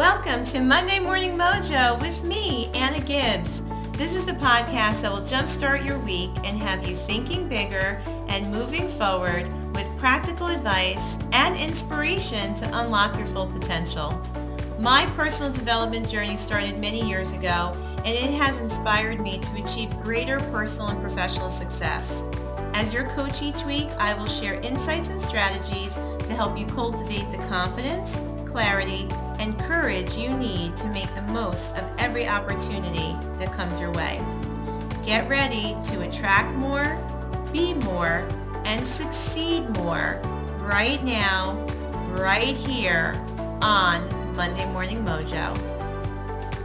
Welcome to Monday Morning Mojo with me, Anna Gibbs. This is the podcast that will jumpstart your week and have you thinking bigger and moving forward with practical advice and inspiration to unlock your full potential. My personal development journey started many years ago and it has inspired me to achieve greater personal and professional success. As your coach each week, I will share insights and strategies to help you cultivate the confidence, clarity, and courage you need to make the most of every opportunity that comes your way. Get ready to attract more, be more, and succeed more right now, right here on Monday Morning Mojo.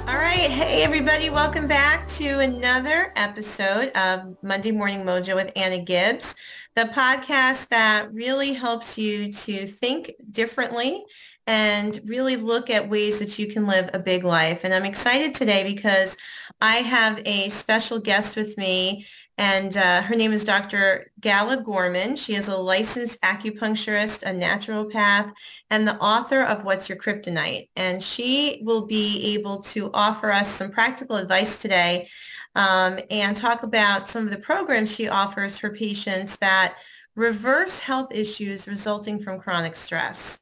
All right. Hey, everybody. Welcome back to another episode of Monday Morning Mojo with Anna Gibbs, the podcast that really helps you to think differently and really look at ways that you can live a big life. And I'm excited today because I have a special guest with me and uh, her name is Dr. Gala Gorman. She is a licensed acupuncturist, a naturopath, and the author of What's Your Kryptonite. And she will be able to offer us some practical advice today um, and talk about some of the programs she offers for patients that reverse health issues resulting from chronic stress.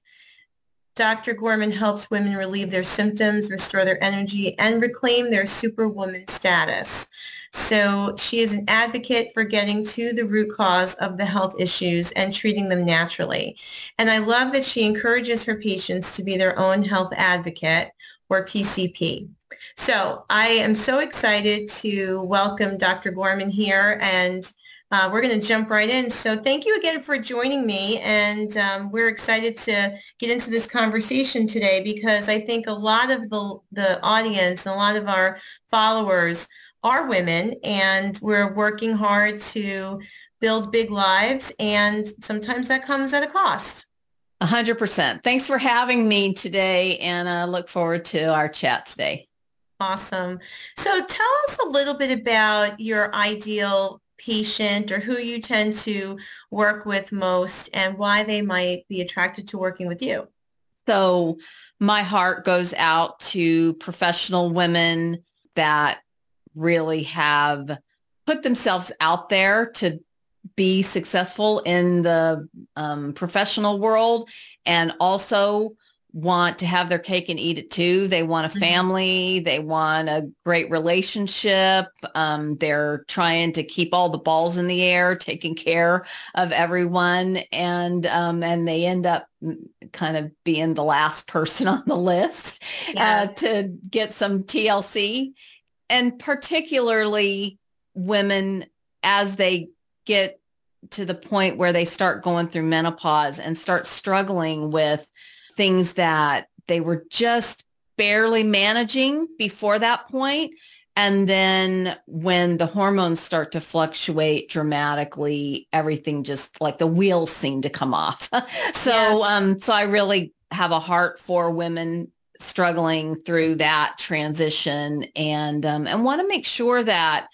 Dr. Gorman helps women relieve their symptoms, restore their energy, and reclaim their superwoman status. So she is an advocate for getting to the root cause of the health issues and treating them naturally. And I love that she encourages her patients to be their own health advocate or PCP. So I am so excited to welcome Dr. Gorman here and uh, we're going to jump right in. So thank you again for joining me. And um, we're excited to get into this conversation today because I think a lot of the, the audience and a lot of our followers are women and we're working hard to build big lives. And sometimes that comes at a cost. A hundred percent. Thanks for having me today. And I look forward to our chat today. Awesome. So tell us a little bit about your ideal patient or who you tend to work with most and why they might be attracted to working with you? So my heart goes out to professional women that really have put themselves out there to be successful in the um, professional world and also want to have their cake and eat it too. They want a mm-hmm. family. They want a great relationship. Um, they're trying to keep all the balls in the air, taking care of everyone, and um, and they end up kind of being the last person on the list uh, yeah. uh, to get some TLC, and particularly women as they get to the point where they start going through menopause and start struggling with things that they were just barely managing before that point. And then when the hormones start to fluctuate dramatically, everything just like the wheels seem to come off. so, yeah. um, so I really have a heart for women struggling through that transition and, um, and want to make sure that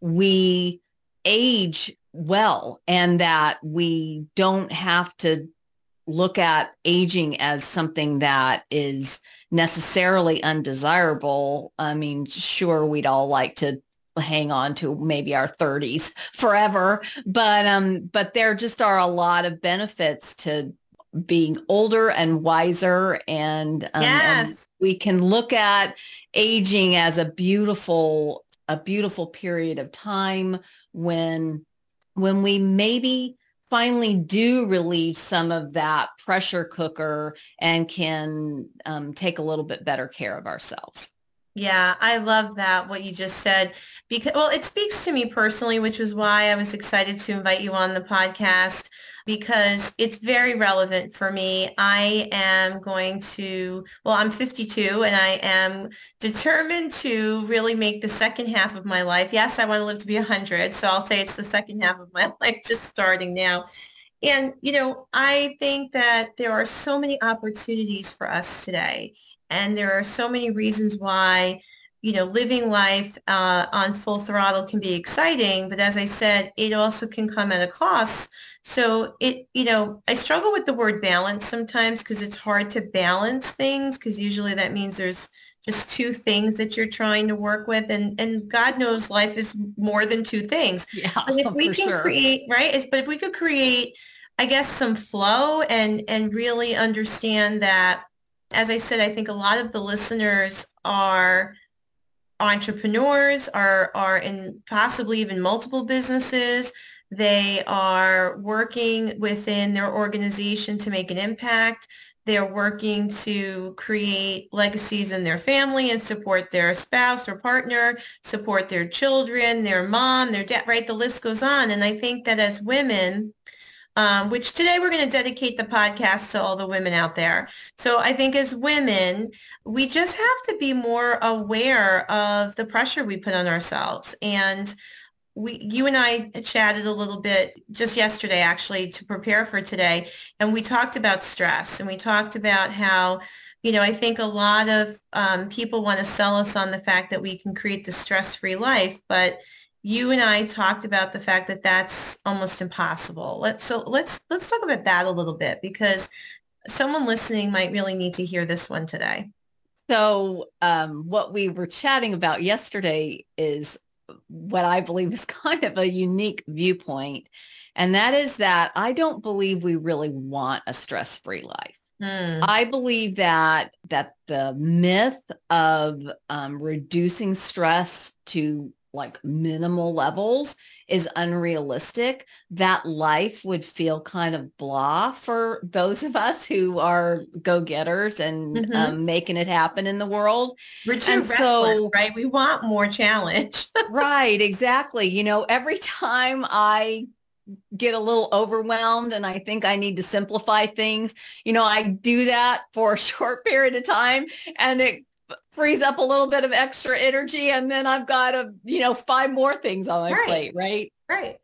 we age well and that we don't have to look at aging as something that is necessarily undesirable. I mean, sure, we'd all like to hang on to maybe our 30s forever, but um, but there just are a lot of benefits to being older and wiser, and, um, yes. and we can look at aging as a beautiful a beautiful period of time when when we maybe finally do relieve some of that pressure cooker and can um, take a little bit better care of ourselves. Yeah, I love that what you just said because well, it speaks to me personally, which was why I was excited to invite you on the podcast because it's very relevant for me. I am going to, well, I'm 52 and I am determined to really make the second half of my life. Yes, I want to live to be 100. So I'll say it's the second half of my life just starting now. And, you know, I think that there are so many opportunities for us today. And there are so many reasons why you know, living life uh, on full throttle can be exciting, but as I said, it also can come at a cost. So it, you know, I struggle with the word balance sometimes because it's hard to balance things because usually that means there's just two things that you're trying to work with and and God knows life is more than two things. Yeah, but if we can sure. create, right? But if we could create I guess some flow and and really understand that as I said, I think a lot of the listeners are entrepreneurs, are, are in possibly even multiple businesses. They are working within their organization to make an impact. They're working to create legacies in their family and support their spouse or partner, support their children, their mom, their dad, right? The list goes on. And I think that as women, um, which today we're going to dedicate the podcast to all the women out there. So I think as women, we just have to be more aware of the pressure we put on ourselves. And we, you and I chatted a little bit just yesterday, actually, to prepare for today. And we talked about stress and we talked about how you know, I think a lot of um, people want to sell us on the fact that we can create the stress-free life, but you and I talked about the fact that that's almost impossible. Let's so let's let's talk about that a little bit because someone listening might really need to hear this one today. So um, what we were chatting about yesterday is what I believe is kind of a unique viewpoint. And that is that I don't believe we really want a stress-free life. Hmm. I believe that that the myth of um, reducing stress to like minimal levels is unrealistic, that life would feel kind of blah for those of us who are go-getters and mm-hmm. um, making it happen in the world. We're too and restless, so, right? We want more challenge. right, exactly. You know, every time I get a little overwhelmed and I think I need to simplify things, you know, I do that for a short period of time and it frees up a little bit of extra energy and then I've got a, you know, five more things on my right. plate, right? Right.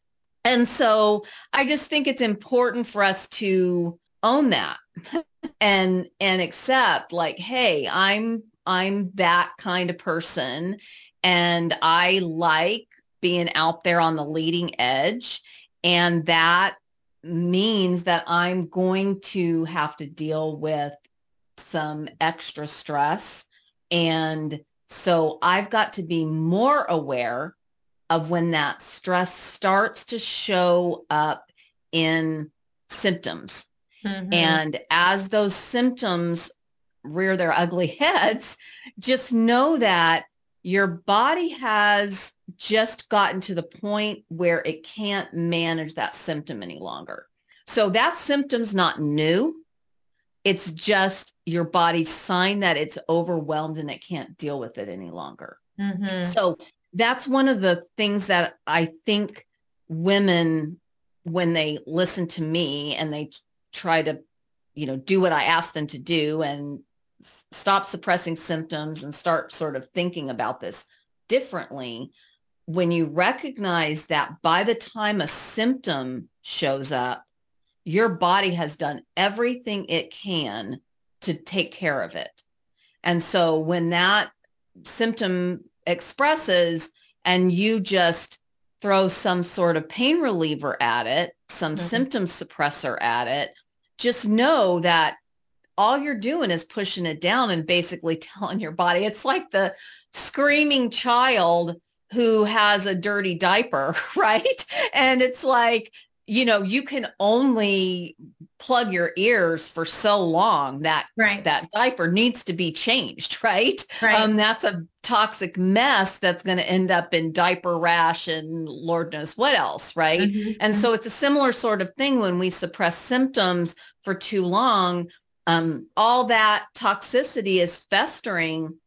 And so I just think it's important for us to own that and and accept like, hey, I'm I'm that kind of person and I like being out there on the leading edge and that means that I'm going to have to deal with some extra stress and so I've got to be more aware of when that stress starts to show up in symptoms. Mm-hmm. And as those symptoms rear their ugly heads, just know that your body has just gotten to the point where it can't manage that symptom any longer. So that symptom's not new. It's just your body's sign that it's overwhelmed and it can't deal with it any longer. Mm-hmm. So that's one of the things that I think women, when they listen to me and they try to, you know, do what I ask them to do and stop suppressing symptoms and start sort of thinking about this differently, when you recognize that by the time a symptom shows up, your body has done everything it can to take care of it. And so when that symptom expresses and you just throw some sort of pain reliever at it, some mm-hmm. symptom suppressor at it, just know that all you're doing is pushing it down and basically telling your body it's like the screaming child who has a dirty diaper, right? And it's like you know, you can only plug your ears for so long that right. that diaper needs to be changed, right? right. Um, that's a toxic mess that's going to end up in diaper rash and Lord knows what else, right? Mm-hmm. And so it's a similar sort of thing when we suppress symptoms for too long. Um, all that toxicity is festering.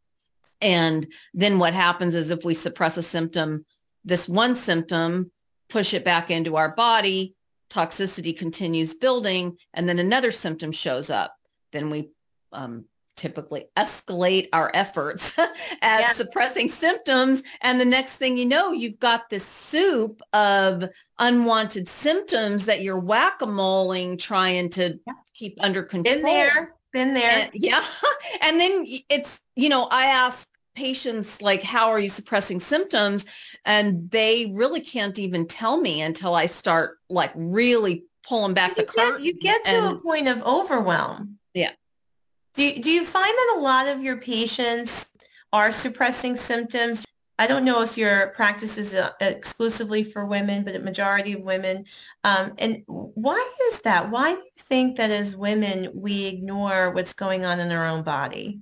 And then what happens is if we suppress a symptom, this one symptom push it back into our body, toxicity continues building, and then another symptom shows up. Then we um, typically escalate our efforts at yeah. suppressing symptoms. And the next thing you know, you've got this soup of unwanted symptoms that you're whack-a-moling trying to yeah. keep under control. Been there, been there. And, yeah. And then it's, you know, I ask patients like, how are you suppressing symptoms? And they really can't even tell me until I start like really pulling back you the curtain. you get to and, a point of overwhelm. Yeah. Do, do you find that a lot of your patients are suppressing symptoms? I don't know if your practice is uh, exclusively for women, but a majority of women. Um, and why is that? Why do you think that as women, we ignore what's going on in our own body?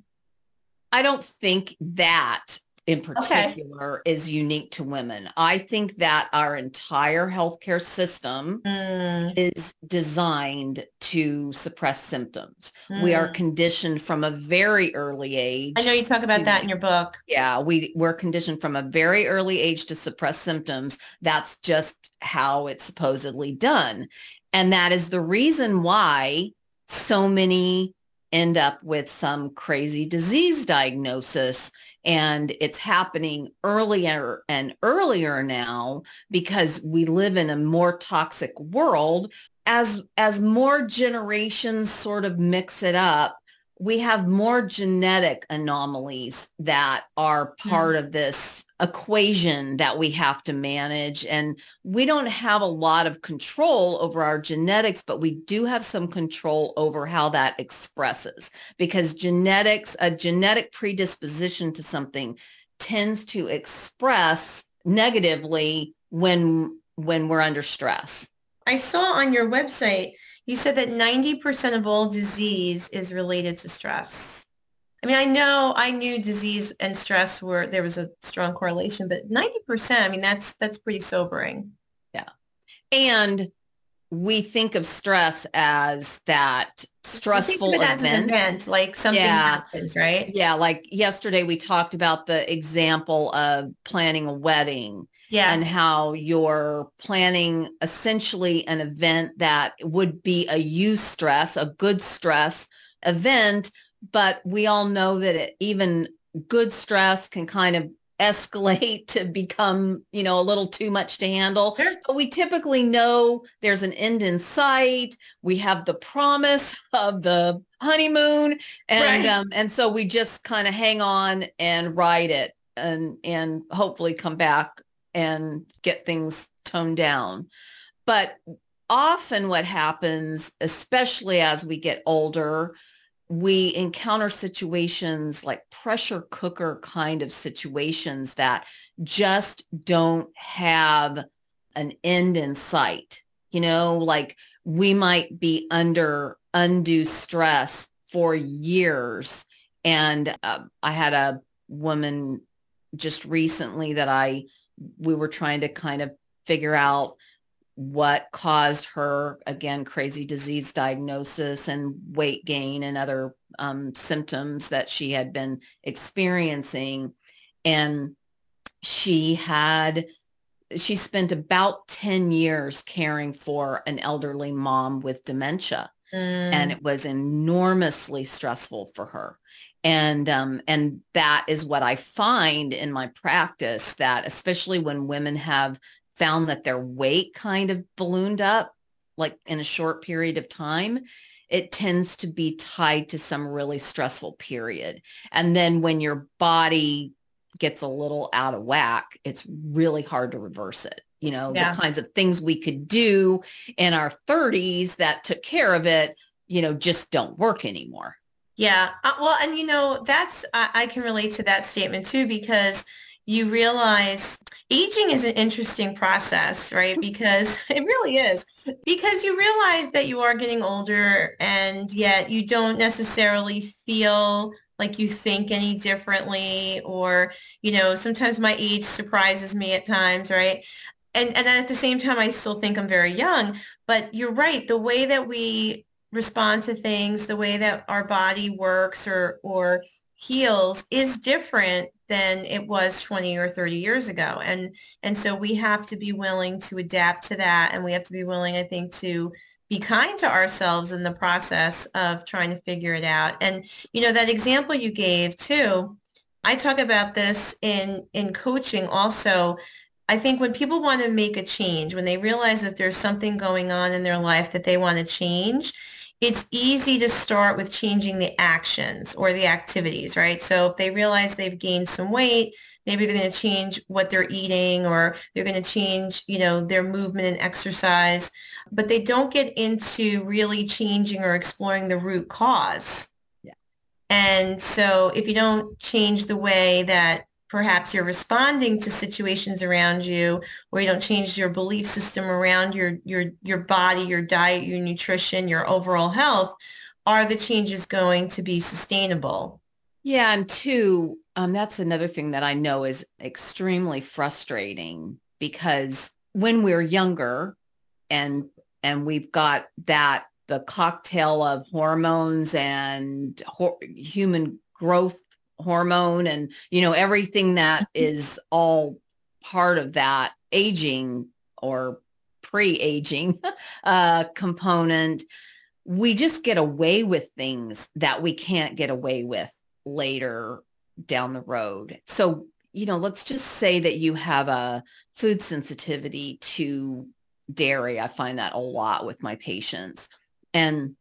I don't think that in particular okay. is unique to women. I think that our entire healthcare system mm. is designed to suppress symptoms. Mm. We are mm. conditioned from a very early age. I know you talk about to, that in your book. Yeah, we we're conditioned from a very early age to suppress symptoms. That's just how it's supposedly done. And that is the reason why so many end up with some crazy disease diagnosis and it's happening earlier and earlier now because we live in a more toxic world. As, as more generations sort of mix it up, we have more genetic anomalies that are part mm-hmm. of this equation that we have to manage. And we don't have a lot of control over our genetics, but we do have some control over how that expresses because genetics, a genetic predisposition to something tends to express negatively when, when we're under stress. I saw on your website you said that 90% of all disease is related to stress. I mean, I know I knew disease and stress were there was a strong correlation, but 90%, I mean, that's that's pretty sobering. Yeah. And we think of stress as that stressful event. event. like something yeah. happens, right? Yeah, like yesterday we talked about the example of planning a wedding yeah. and how you're planning essentially an event that would be a eustress, a good stress event. But we all know that it, even good stress can kind of escalate to become, you know, a little too much to handle. Sure. But we typically know there's an end in sight. We have the promise of the honeymoon. And right. um, and so we just kind of hang on and ride it and and hopefully come back and get things toned down. But often what happens, especially as we get older, we encounter situations like pressure cooker kind of situations that just don't have an end in sight. You know, like we might be under undue stress for years. And uh, I had a woman just recently that I we were trying to kind of figure out what caused her, again, crazy disease diagnosis and weight gain and other um, symptoms that she had been experiencing. And she had, she spent about 10 years caring for an elderly mom with dementia. Mm. And it was enormously stressful for her and um, and that is what I find in my practice that especially when women have found that their weight kind of ballooned up like in a short period of time it tends to be tied to some really stressful period. And then when your body gets a little out of whack it's really hard to reverse it. You know yeah. the kinds of things we could do in our 30s that took care of it you know just don't work anymore yeah. Uh, well, and you know, that's, I, I can relate to that statement too, because you realize aging is an interesting process, right? Because it really is. Because you realize that you are getting older and yet you don't necessarily feel like you think any differently or, you know, sometimes my age surprises me at times, right? And and then at the same time I still think I'm very young, but you're right, the way that we respond to things, the way that our body works or, or heals is different than it was 20 or 30 years ago. And, and so we have to be willing to adapt to that. And we have to be willing, I think, to be kind to ourselves in the process of trying to figure it out. And, you know, that example you gave too, I talk about this in, in coaching also. I think when people want to make a change, when they realize that there's something going on in their life that they want to change, it's easy to start with changing the actions or the activities, right? So if they realize they've gained some weight, maybe they're going to change what they're eating or they're going to change, you know, their movement and exercise, but they don't get into really changing or exploring the root cause. Yeah. And so if you don't change the way that perhaps you're responding to situations around you or you don't change your belief system around your your your body your diet your nutrition your overall health are the changes going to be sustainable? Yeah and two um, that's another thing that i know is extremely frustrating because when we're younger and and we've got that the cocktail of hormones and ho- human growth hormone and, you know, everything that is all part of that aging or pre-aging uh, component, we just get away with things that we can't get away with later down the road. So, you know, let's just say that you have a food sensitivity to dairy. I find that a lot with my patients. And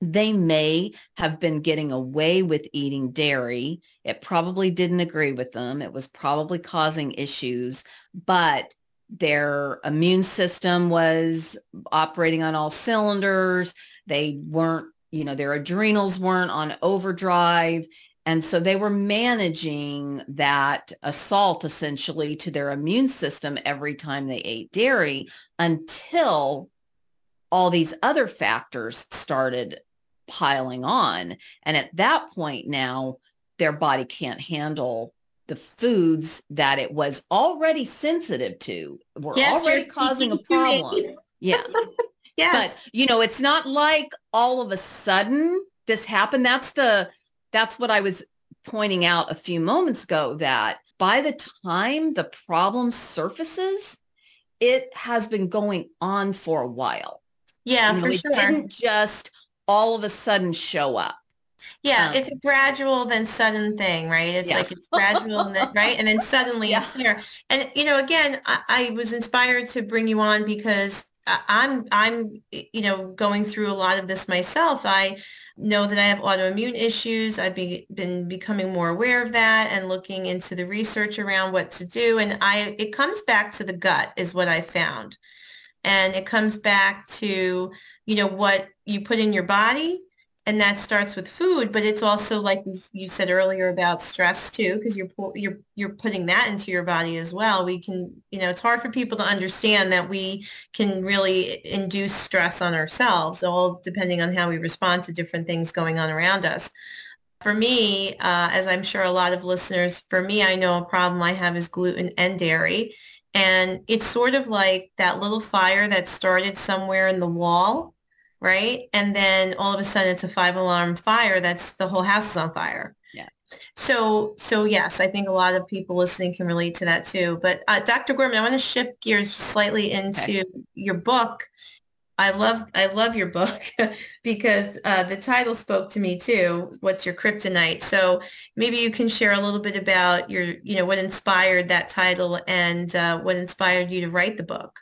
they may have been getting away with eating dairy. It probably didn't agree with them. It was probably causing issues, but their immune system was operating on all cylinders. They weren't, you know, their adrenals weren't on overdrive. And so they were managing that assault essentially to their immune system every time they ate dairy until all these other factors started piling on. And at that point now, their body can't handle the foods that it was already sensitive to were yes, already causing a problem. Yeah. yeah. But you know, it's not like all of a sudden this happened. That's the that's what I was pointing out a few moments ago that by the time the problem surfaces, it has been going on for a while. Yeah, you know, for it sure. didn't just all of a sudden show up. Yeah, um, it's a gradual then sudden thing, right? It's yeah. like it's gradual, and then, right? And then suddenly yeah. it's there. And you know, again, I, I, was inspired to bring you on because I'm I'm you know going through a lot of this myself. I know that I have autoimmune issues. I've be, been becoming more aware of that and looking into the research around what to do. And I it comes back to the gut is what I found, and it comes back to you know, what you put in your body. And that starts with food, but it's also like you said earlier about stress too, because you're you're you're putting that into your body as well. We can, you know, it's hard for people to understand that we can really induce stress on ourselves, all depending on how we respond to different things going on around us for me, uh, as I'm sure a lot of listeners, for me, I know a problem I have is gluten and dairy. And it's sort of like that little fire that started somewhere in the wall right? And then all of a sudden it's a five alarm fire. That's the whole house is on fire. Yeah. So, so yes, I think a lot of people listening can relate to that too. But uh, Dr. Gorman, I want to shift gears slightly into okay. your book. I love, I love your book because uh, the title spoke to me too. What's your kryptonite? So maybe you can share a little bit about your, you know, what inspired that title and uh, what inspired you to write the book.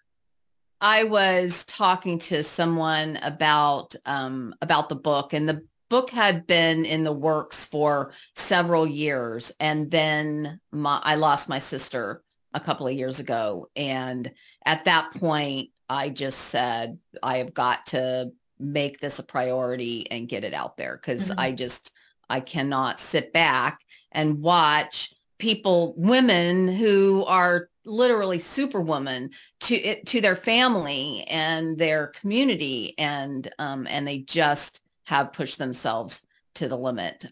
I was talking to someone about um, about the book, and the book had been in the works for several years, and then my, I lost my sister a couple of years ago, and at that point, I just said I have got to make this a priority and get it out there because mm-hmm. I just I cannot sit back and watch people, women who are literally superwoman to it, to their family and their community and um, and they just have pushed themselves to the limit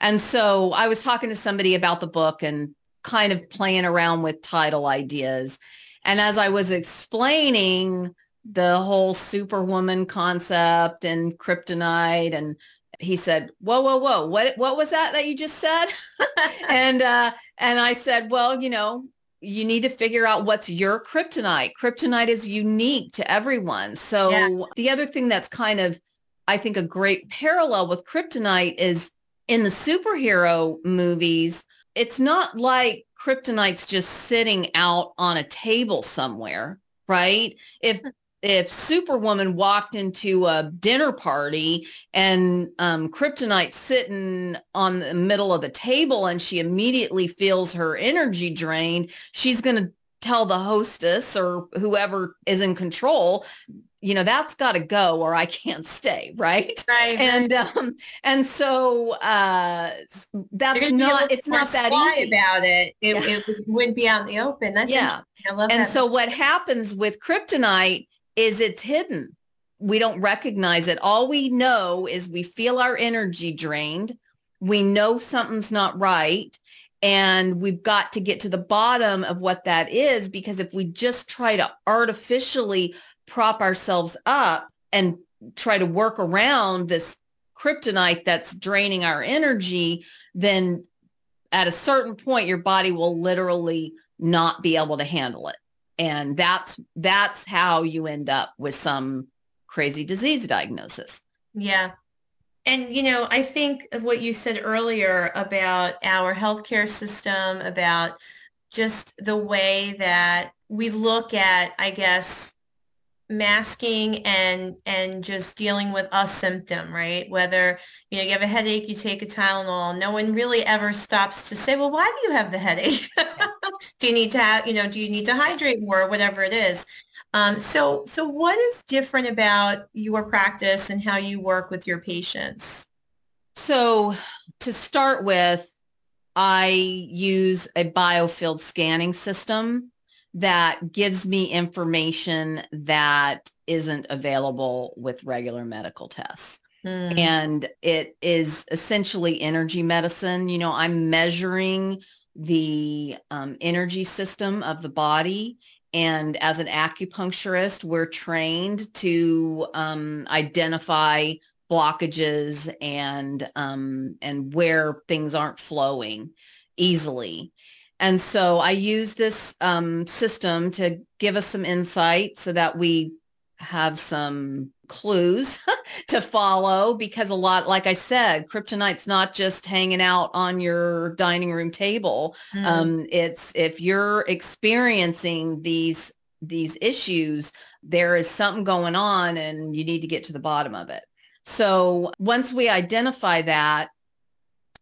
and so i was talking to somebody about the book and kind of playing around with title ideas and as i was explaining the whole superwoman concept and kryptonite and he said, whoa, whoa, whoa, what, what was that that you just said? and, uh, and I said, well, you know, you need to figure out what's your kryptonite. Kryptonite is unique to everyone. So yeah. the other thing that's kind of, I think, a great parallel with kryptonite is in the superhero movies, it's not like kryptonite's just sitting out on a table somewhere, right? If if Superwoman walked into a dinner party and um, Kryptonite's sitting on the middle of the table and she immediately feels her energy drained, she's going to tell the hostess or whoever is in control you know that's got to go or i can't stay right? Right and um and so uh that's not it's not that easy. about it. It, yeah. it wouldn't be out in the open. That's yeah. I love and that. so what happens with kryptonite is it's hidden. We don't recognize it. All we know is we feel our energy drained. We know something's not right and we've got to get to the bottom of what that is because if we just try to artificially prop ourselves up and try to work around this kryptonite that's draining our energy, then at a certain point, your body will literally not be able to handle it. And that's, that's how you end up with some crazy disease diagnosis. Yeah. And, you know, I think of what you said earlier about our healthcare system, about just the way that we look at, I guess, masking and and just dealing with a symptom right? Whether you know you have a headache you take a tylenol no one really ever stops to say well why do you have the headache? Do you need to have you know do you need to hydrate more? whatever it is. Um, so so what is different about your practice and how you work with your patients? So to start with i use a biofield scanning system that gives me information that isn't available with regular medical tests. Mm. And it is essentially energy medicine. You know, I'm measuring the um, energy system of the body. And as an acupuncturist, we're trained to um, identify blockages and um, and where things aren't flowing easily. And so I use this um, system to give us some insight so that we have some clues to follow because a lot, like I said, kryptonite's not just hanging out on your dining room table. Mm. Um, it's if you're experiencing these these issues, there is something going on and you need to get to the bottom of it. So once we identify that,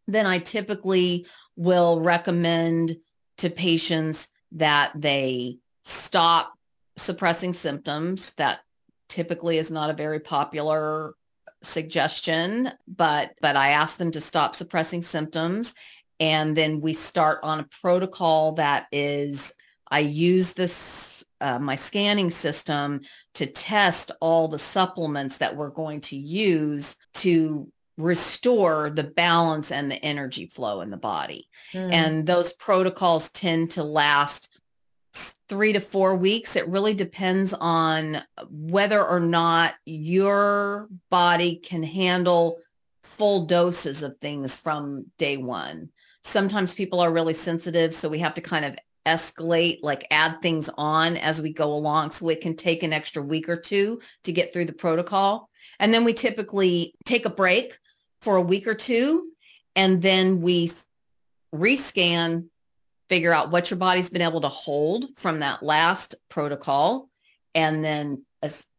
then I typically will recommend to patients that they stop suppressing symptoms. That typically is not a very popular suggestion, but but I ask them to stop suppressing symptoms and then we start on a protocol that is I use this uh, my scanning system to test all the supplements that we're going to use to restore the balance and the energy flow in the body. Mm. And those protocols tend to last three to four weeks. It really depends on whether or not your body can handle full doses of things from day one. Sometimes people are really sensitive, so we have to kind of escalate, like add things on as we go along. So it can take an extra week or two to get through the protocol. And then we typically take a break for a week or two, and then we rescan, figure out what your body's been able to hold from that last protocol, and then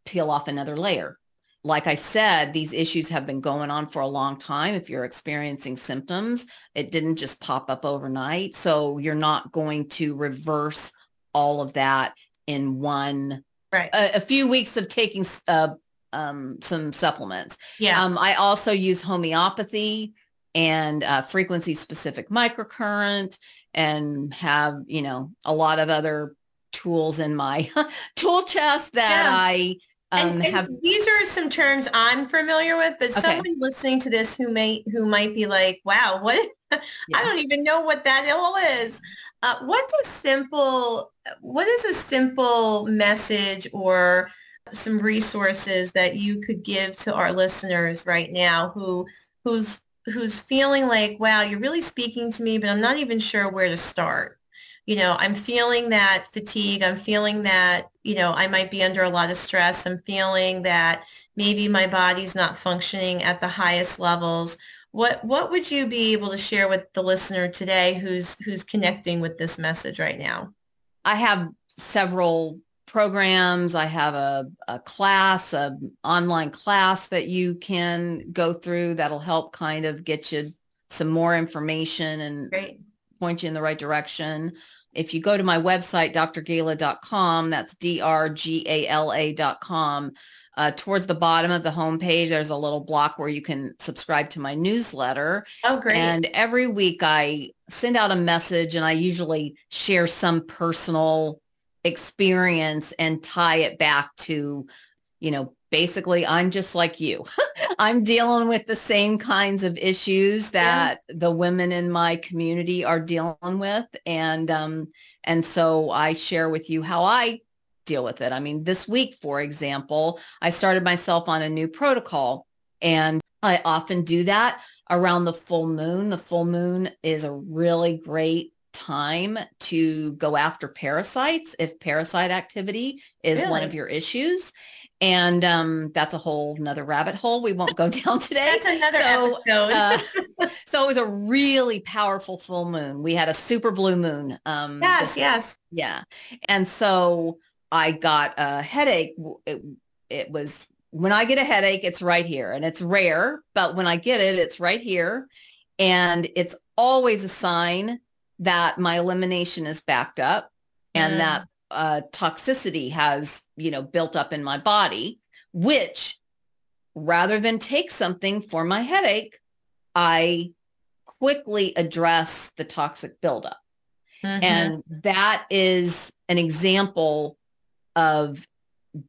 peel off another layer. Like I said, these issues have been going on for a long time. If you're experiencing symptoms, it didn't just pop up overnight. So you're not going to reverse all of that in one right. a, a few weeks of taking uh, um, some supplements. Yeah. Um, I also use homeopathy and uh, frequency specific microcurrent and have, you know, a lot of other tools in my tool chest that yeah. I um, and, and have. These are some terms I'm familiar with, but okay. someone listening to this who may who might be like, "Wow, what? Yeah. I don't even know what that all is." Uh, what's a simple? What is a simple message or some resources that you could give to our listeners right now who who's who's feeling like, wow, you're really speaking to me, but I'm not even sure where to start. You know, I'm feeling that fatigue. I'm feeling that, you know, I might be under a lot of stress. I'm feeling that maybe my body's not functioning at the highest levels. What what would you be able to share with the listener today who's who's connecting with this message right now? I have several programs. I have a, a class, a online class that you can go through that'll help kind of get you some more information and Great. point you in the right direction. If you go to my website, drgala.com, that's D-R-G-A-L-A.com, uh, towards the bottom of the homepage, there's a little block where you can subscribe to my newsletter. Oh, great. And every week I send out a message and I usually share some personal experience and tie it back to, you know, basically I'm just like you. I'm dealing with the same kinds of issues that yeah. the women in my community are dealing with. And, um, and so I share with you how I deal with it. I mean, this week, for example, I started myself on a new protocol and I often do that around the full moon. The full moon is a really great time to go after parasites if parasite activity is really? one of your issues. And um, that's a whole another rabbit hole we won't go down today. that's another so, episode. uh, so it was a really powerful full moon. We had a super blue moon. Um, yes, this, yes. Yeah. And so I got a headache. It, it was when I get a headache, it's right here and it's rare, but when I get it, it's right here. And it's always a sign that my elimination is backed up and mm. that uh, toxicity has, you know, built up in my body, which rather than take something for my headache, I quickly address the toxic buildup. Mm-hmm. And that is an example of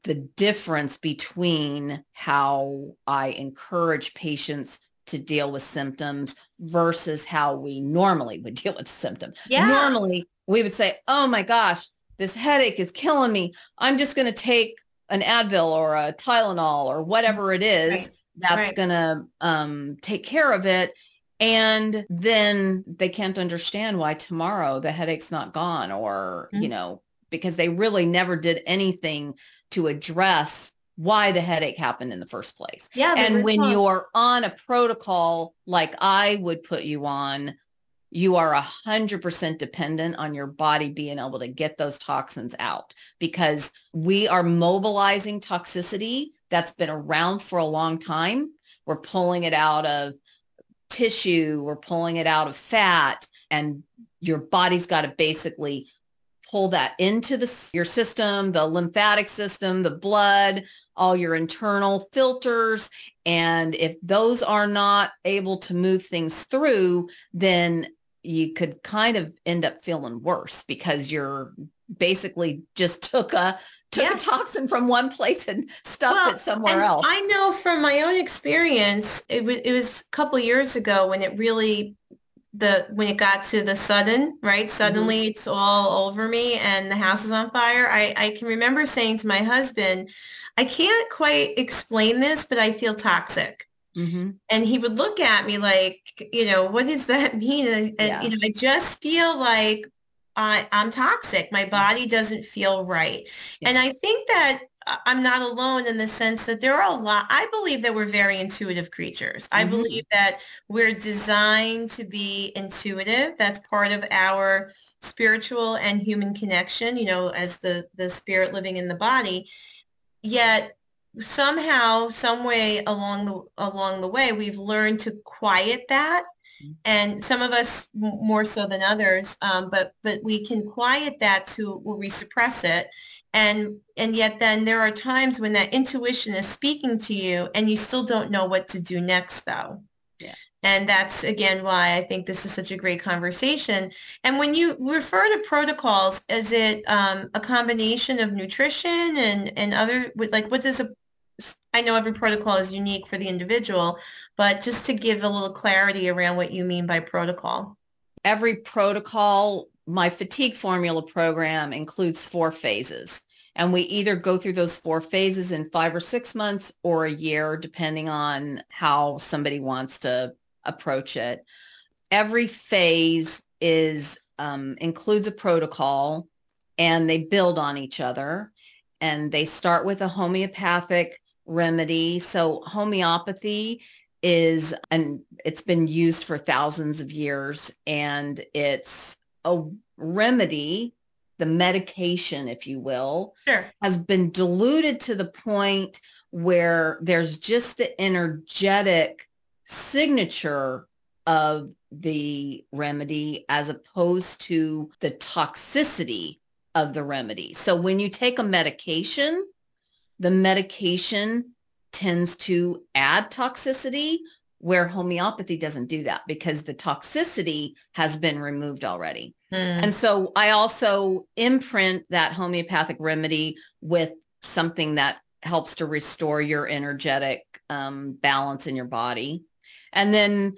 the difference between how I encourage patients to deal with symptoms versus how we normally would deal with symptoms. Yeah. Normally we would say, oh my gosh, this headache is killing me. I'm just going to take an Advil or a Tylenol or whatever it is right. that's right. going to um, take care of it. And then they can't understand why tomorrow the headache's not gone or, mm-hmm. you know, because they really never did anything to address why the headache happened in the first place. Yeah. And when you're on a protocol like I would put you on, you are a hundred percent dependent on your body being able to get those toxins out because we are mobilizing toxicity that's been around for a long time. We're pulling it out of tissue, we're pulling it out of fat, and your body's got to basically pull that into the, your system, the lymphatic system, the blood, all your internal filters. And if those are not able to move things through, then you could kind of end up feeling worse because you're basically just took a took yeah. a toxin from one place and stuffed well, it somewhere else. I know from my own experience, it was it was a couple years ago when it really the when it got to the sudden right? Suddenly mm-hmm. it's all over me and the house is on fire. I, I can remember saying to my husband i can't quite explain this but i feel toxic. Mm-hmm. and he would look at me like you know what does that mean? And, and you know i just feel like I, i'm toxic. My body doesn't feel right. Yeah. and i think that I'm not alone in the sense that there are a lot. I believe that we're very intuitive creatures. Mm-hmm. I believe that we're designed to be intuitive. That's part of our spiritual and human connection, you know, as the, the spirit living in the body. Yet somehow, some way along the, along the way, we've learned to quiet that mm-hmm. and some of us more so than others um, but but we can quiet that to where we suppress it and and yet then there are times when that intuition is speaking to you and you still don't know what to do next though yeah and that's again why I think this is such a great conversation. And when you refer to protocols, is it um, a combination of nutrition and, and other, like what does a, I know every protocol is unique for the individual, but just to give a little clarity around what you mean by protocol. Every protocol, my fatigue formula program includes four phases. And we either go through those four phases in five or six months or a year, depending on how somebody wants to approach it. Every phase is um, includes a protocol and they build on each other. And they start with a homeopathic remedy. So homeopathy is, and it's been used for thousands of years and it's a remedy the medication, if you will, Sure. has been diluted to the point where there's just the energetic signature of the remedy as opposed to the toxicity of the remedy. So when you take a medication, the medication tends to add toxicity where homeopathy doesn't do that because the toxicity has been removed already. Mm. And so I also imprint that homeopathic remedy with something that helps to restore your energetic um, balance in your body. And then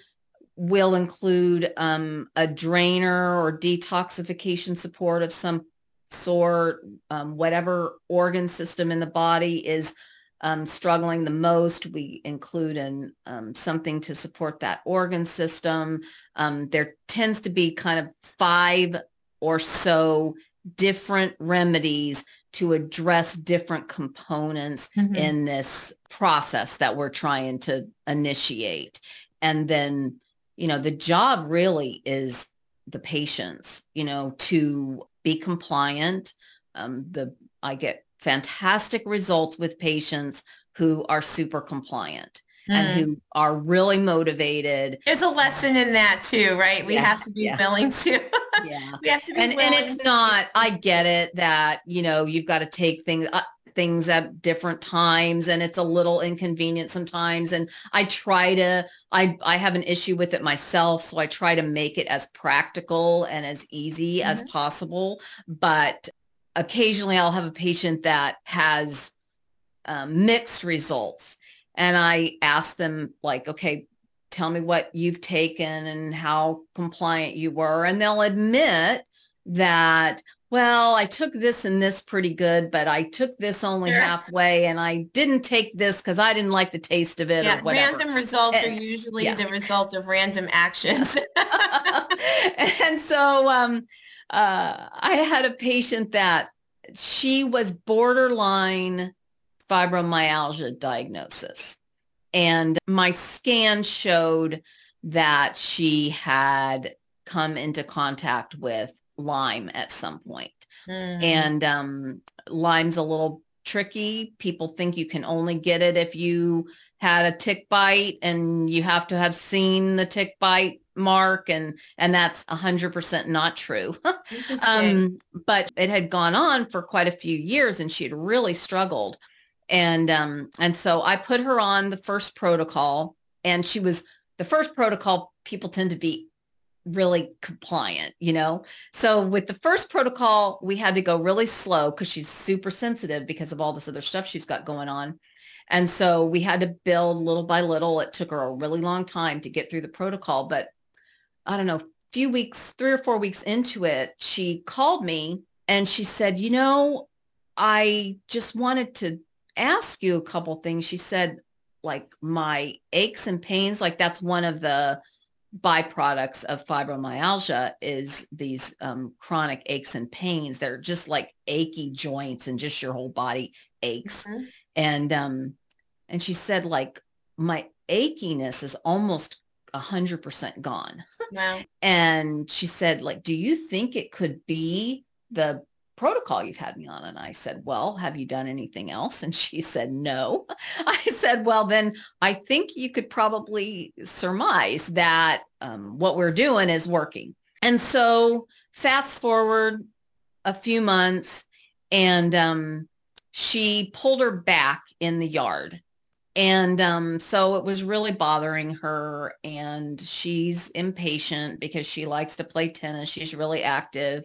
we'll include um, a drainer or detoxification support of some sort, um, whatever organ system in the body is um, struggling the most. We include in um, something to support that organ system. Um, there tends to be kind of five or so different remedies to address different components Mhm. in this process that we're trying to initiate. And then, you know, the job really is the patients, you know, to be compliant. Um, the I get fantastic results with patients who are super compliant Mm. and who are really motivated. There's a lesson in that too, right? We Yeah, have to be yeah. willing to. Yeah. we have to be and willing. and it's not i get it that you know you've got to take things uh, things at different times and it's a little inconvenient sometimes and i try to i i have an issue with it myself so i try to make it as practical and as easy as possible but occasionally i'll have a patient that has um, mixed results and i ask them like okay tell me what you've taken and how compliant you were. And they'll admit that, well, I took this and this pretty good, but I took this only Sure. halfway and I didn't take this because I didn't like the taste of it yeah, or whatever. random results are usually yeah. the result of random actions. and so um, uh, I had a patient that she was borderline fibromyalgia diagnosis. And my scan showed that she had come into contact with Lyme at some point. Mm. And um, Lyme's a little tricky. People think you can only get it if you had a tick bite and you have to have seen the tick bite mark and and that's 100% not true. Um, but it had gone on for quite a few years and she had really struggled. And um, and so I put her on the first protocol and she was the first protocol people tend to be really compliant, you know? So with the first protocol, we had to go really slow because she's super sensitive because of all this other stuff she's got going on. And so we had to build little by little. It took her a really long time to get through the protocol, but I don't know, few weeks, three or four weeks into it, she called me and she said, you know, I just wanted to ask you a couple things. She said, like my aches and pains, like that's one of the byproducts of fibromyalgia is these um, chronic aches and pains. They're just like achy joints and just your whole body aches. Mhm. And um, and she said like my achiness is almost a hundred percent gone. Wow. And she said, like, do you think it could be the protocol you've had me on? And I said, well, have you done anything else? And she said, no. I said, well, then I think you could probably surmise that um, what we're doing is working. And so fast forward a few months and um, she pulled her back in the yard and um, so it was really bothering her and she's impatient because she likes to play tennis. She's really active.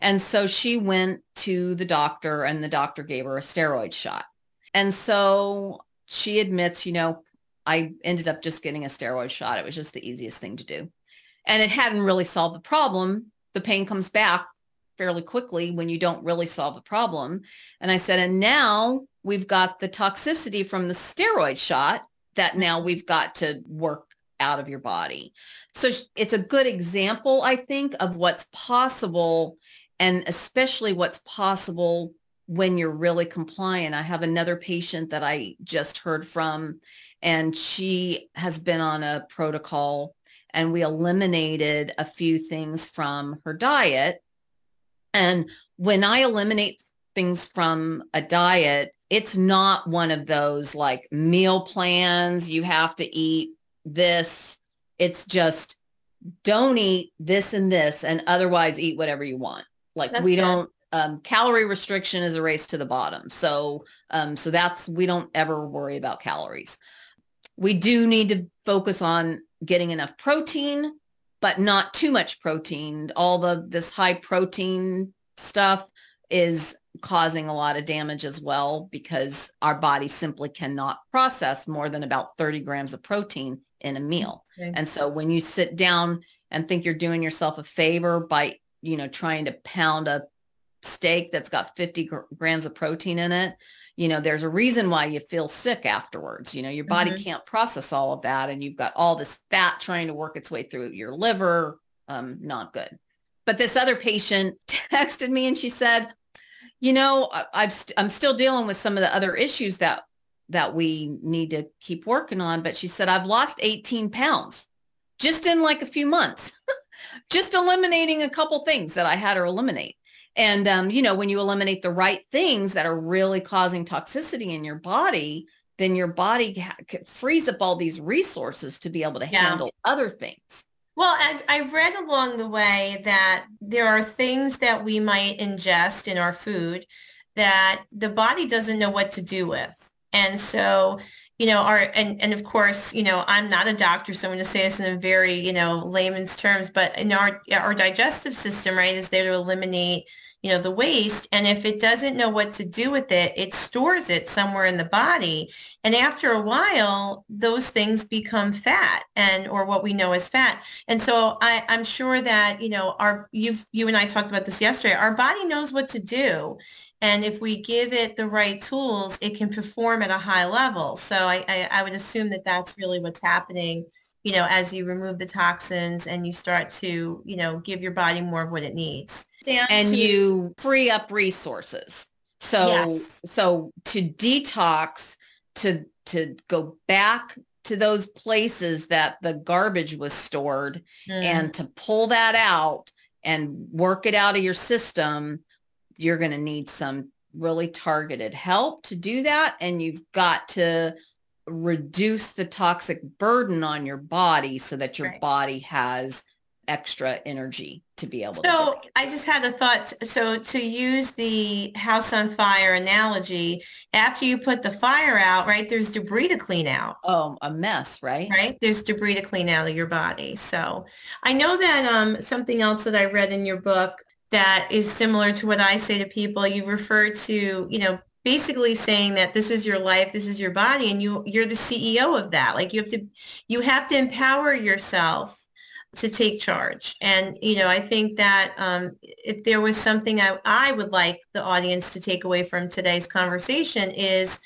And so she went to the doctor and the doctor gave her a steroid shot. And so she admits, you know, I ended up just getting a steroid shot. It was just the easiest thing to do. And it hadn't really solved the problem. The pain comes back fairly quickly when you don't really solve the problem. And I said, and now we've got the toxicity from the steroid shot that now we've got to work out of your body. So it's a good example, I think, of what's possible and especially what's possible when you're really compliant. I have another patient that I just heard from and she has been on a protocol and we eliminated a few things from her diet And when I eliminate things from a diet, it's not one of those like meal plans. You have to eat this. It's just don't eat this and this and otherwise eat whatever you want. Like That's we good. don't um, calorie restriction is a race to the bottom. So um, so that's we don't ever worry about calories. We do need to focus on getting enough protein, but not too much protein. All the this high protein stuff is causing a lot of damage as well because our body simply cannot process more than about 30 grams of protein in a meal. Okay. And so when you sit down and think you're doing yourself a favor by, you know, trying to pound a steak that's got 50 gr- grams of protein in it, you know, there's a reason why you feel sick afterwards. You know, your body Mhm. can't process all of that and you've got all this fat trying to work its way through your liver. Um, not good. But this other patient texted me and she said, you know, I- I've st- I'm still dealing with some of the other issues that that we need to keep working on. But she said, I've lost 18 pounds just in like a few months, just eliminating a couple things that I had her eliminate. And, um, you know, when you eliminate the right things that are really causing toxicity in your body, then your body ha- frees up all these resources to be able to Yeah. handle other things. Well, I, I've read along the way that there are things that we might ingest in our food that the body doesn't know what to do with. And so, you know, our, and, and of course, you know, I'm not a doctor, so I'm going to say this in a very, you know, layman's terms, but in our, our digestive system, right, is there to eliminate, you know, the waste. And if it doesn't know what to do with it, it stores it somewhere in the body. And after a while, those things become fat and, or what we know as fat. And so I, I'm sure that, you know, our, you've, you and I talked about this yesterday, our body knows what to do. And if we give it the right tools, it can perform at a high level. So I, I, I would assume that that's really what's happening, you know, as you remove the toxins and you start to, you know, give your body more of what it needs. Down and to- you free up resources. So Yes. so to detox, to to go back to those places that the garbage was stored Mm. and to pull that out and work it out of your system, you're going to need some really targeted help to do that. And you've got to reduce the toxic burden on your body so that your Right. body has extra energy to be able to. So. I just had a thought. So to use the house on fire analogy, after you put the fire out, right, there's debris to clean out. Oh, a mess, right? right? There's debris to clean out of your body. So I know that um, something else that I read in your book that is similar to what I say to people, you refer to, you know, basically saying that this is your life, this is your body, and you you're the CEO of that. Like you have to you have to empower yourself to take charge. And, you know, I think that um, if there was something I, I would like the audience to take away from today's conversation is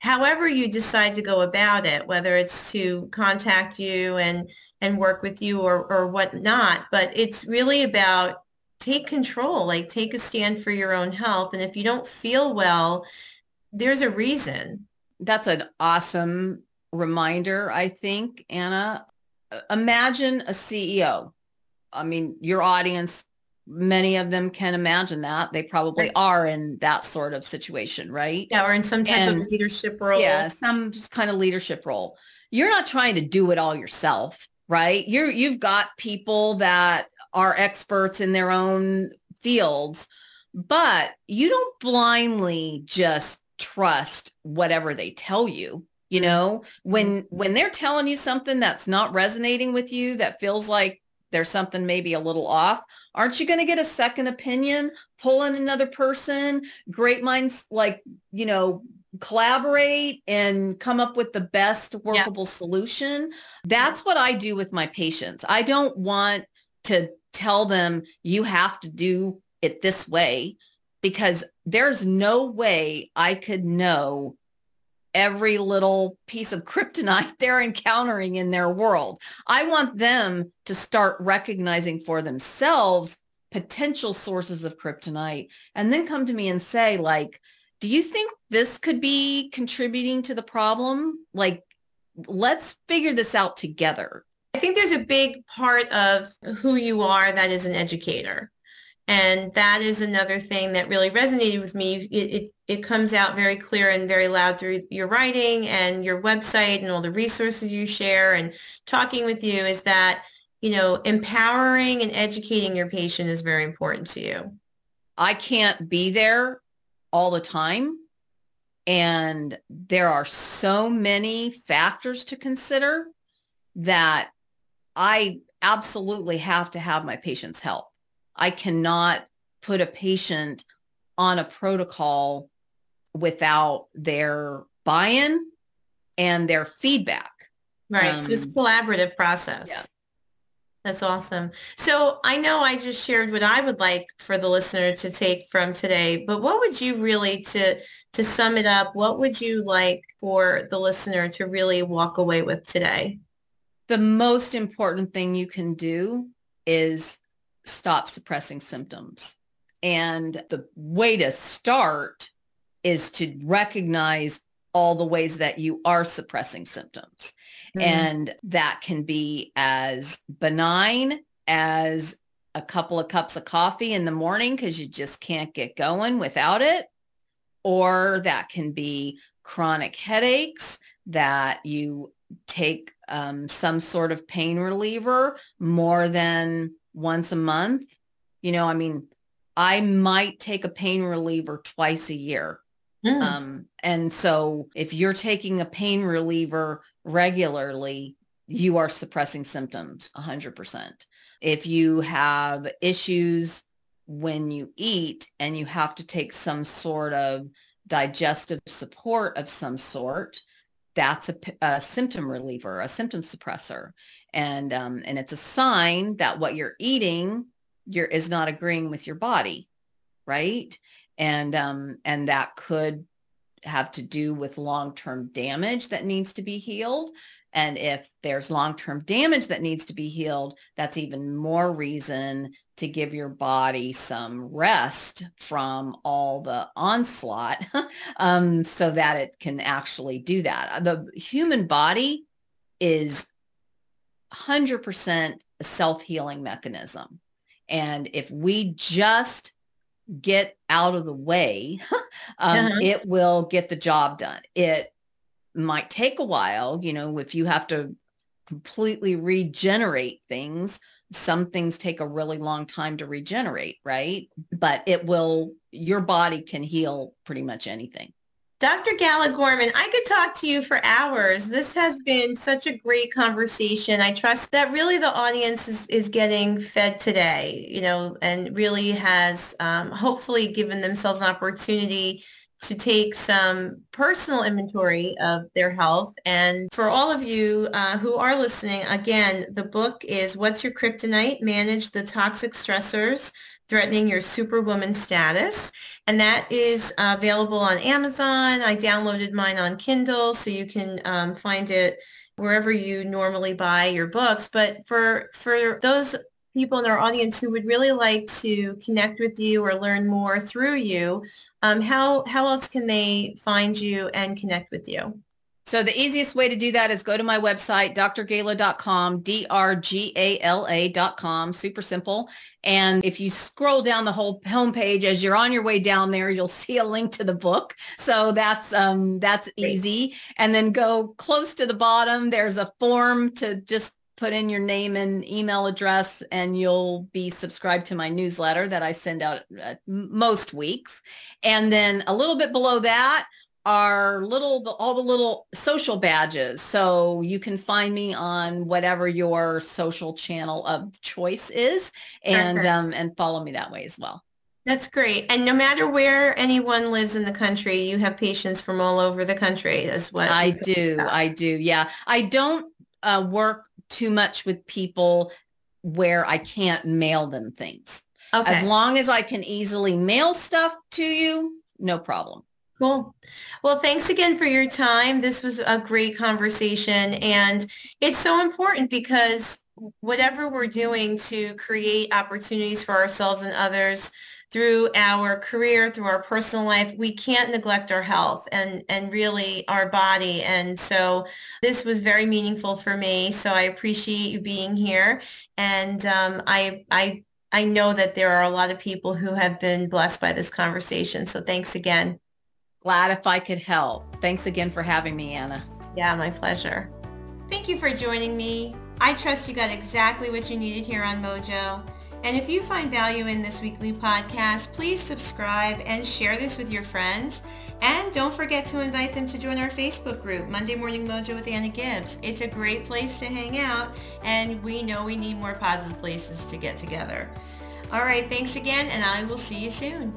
however you decide to go about it, whether it's to contact you and, and work with you or, or whatnot, but it's really about take control, like take a stand for your own health. And if you don't feel well, there's a reason. That's an awesome reminder, I think, Anna. Imagine a CEO. I mean, your audience, many of them can imagine that. They probably are in that sort of situation, right? Yeah, or in some type And- of leadership role. Yeah, some kind of leadership role. You're not trying to do it all yourself, right? You're you've got people that are experts in their own fields, but you don't blindly just trust whatever they tell you. You mm-hmm. know, when mm-hmm. when they're telling you something that's not resonating with you, that feels like there's something maybe a little off, aren't you going to get a second opinion, pull in another person? Great minds like, you know, collaborate and come up with the best workable solution. That's what I do with my patients. I don't want to tell them you have to do it this way because there's no way I could know every little piece of kryptonite they're encountering in their world. I want them to start recognizing for themselves potential sources of kryptonite and then come to me and say like, do you think this could be contributing to the problem? Like, let's figure this out together. I think there's a big part of who you are that is an educator. And that is another thing that really resonated with me. It, it, it comes out very clear and very loud through your writing and your website and all the resources you share and talking with you is that, you know, empowering and educating your patient is very important to you. I can't be there all the time. And there are so many factors to consider that I absolutely have to have my patient's help. I cannot put a patient on a protocol without their buy-in and their feedback. Right. Um, so it's collaborative process. Yeah. That's awesome. So I know I just shared what I would like for the listener to take from today, but what would you really to to sum it up, what would you like for the listener to really walk away with today? The most important thing you can do is stop suppressing symptoms. And the way to start is to recognize all the ways that you are suppressing symptoms. Mm-hmm. And that can be as benign as a couple of cups of coffee in the morning because you just can't get going without it. Or that can be chronic headaches that you take um, some sort of pain reliever more than once a month. You know, I mean, I might take a pain reliever twice a year. Mm. Um, and so if you're taking a pain reliever regularly, you are suppressing symptoms 100%. If you have issues when you eat and you have to take some sort of digestive support of some sort, that's a, a symptom reliever, a symptom suppressor. And, um, and it's a sign that what you're eating you're, is not agreeing with your body, right? And, um, and that could have to do with long-term damage that needs to be healed. And if there's long-term damage that needs to be healed, that's even more reason to give your body some rest from all the onslaught um, so that it can actually do that. The human body is 100% a self-healing mechanism. And if we just get out of the way, um, uh-huh. it will get the job done. It might take a while, you know, if you have to completely regenerate things, some things take a really long time to regenerate, right? But it will, your body can heal pretty much anything. Dr. Gala Gorman, I could talk to you for hours. This has been such a great conversation. I trust that really the audience is, is getting fed today, you know, and really has um, hopefully given themselves an opportunity to take some personal inventory of their health. And for all of you uh, who are listening, again, the book is What's Your Kryptonite? Manage the Toxic Stressors Threatening Your Superwoman Status. And that is uh, available on Amazon. I downloaded mine on Kindle, so you can um, find it wherever you normally buy your books. But for, for those people in our audience who would really like to connect with you or learn more through you, um, how, how else can they find you and connect with you? So the easiest way to do that is go to my website, drgala.com, D-R-G-A-L-A.com, super simple. And if you scroll down the whole homepage, as you're on your way down there, you'll see a link to the book. So that's, um, that's easy. And then go close to the bottom. There's a form to just put in your name and email address and you'll be subscribed to my newsletter that I send out uh, most weeks. And then a little bit below that, are little all the little social badges. So you can find me on whatever your social channel of choice is and um, and follow me that way as well. That's great. And no matter where anyone lives in the country you have patients from all over the country as well. I do. I do. Yeah. I don't uh, work too much with people where i can't mail them things okay. as long as i can easily mail stuff to you no problem Cool. Well, thanks again for your time. This was a great conversation. And it's so important because whatever we're doing to create opportunities for ourselves and others through our career, through our personal life, we can't neglect our health and, and really our body. And so this was very meaningful for me. So I appreciate you being here. And um, I, I I know that there are a lot of people who have been blessed by this conversation. So thanks again. Glad if I could help. Thanks again for having me, Anna. Yeah, my pleasure. Thank you for joining me. I trust you got exactly what you needed here on Mojo. And if you find value in this weekly podcast, please subscribe and share this with your friends. And don't forget to invite them to join our Facebook group, Monday Morning Mojo with Anna Gibbs. It's a great place to hang out, and we know we need more positive places to get together. All right, thanks again, and I will see you soon.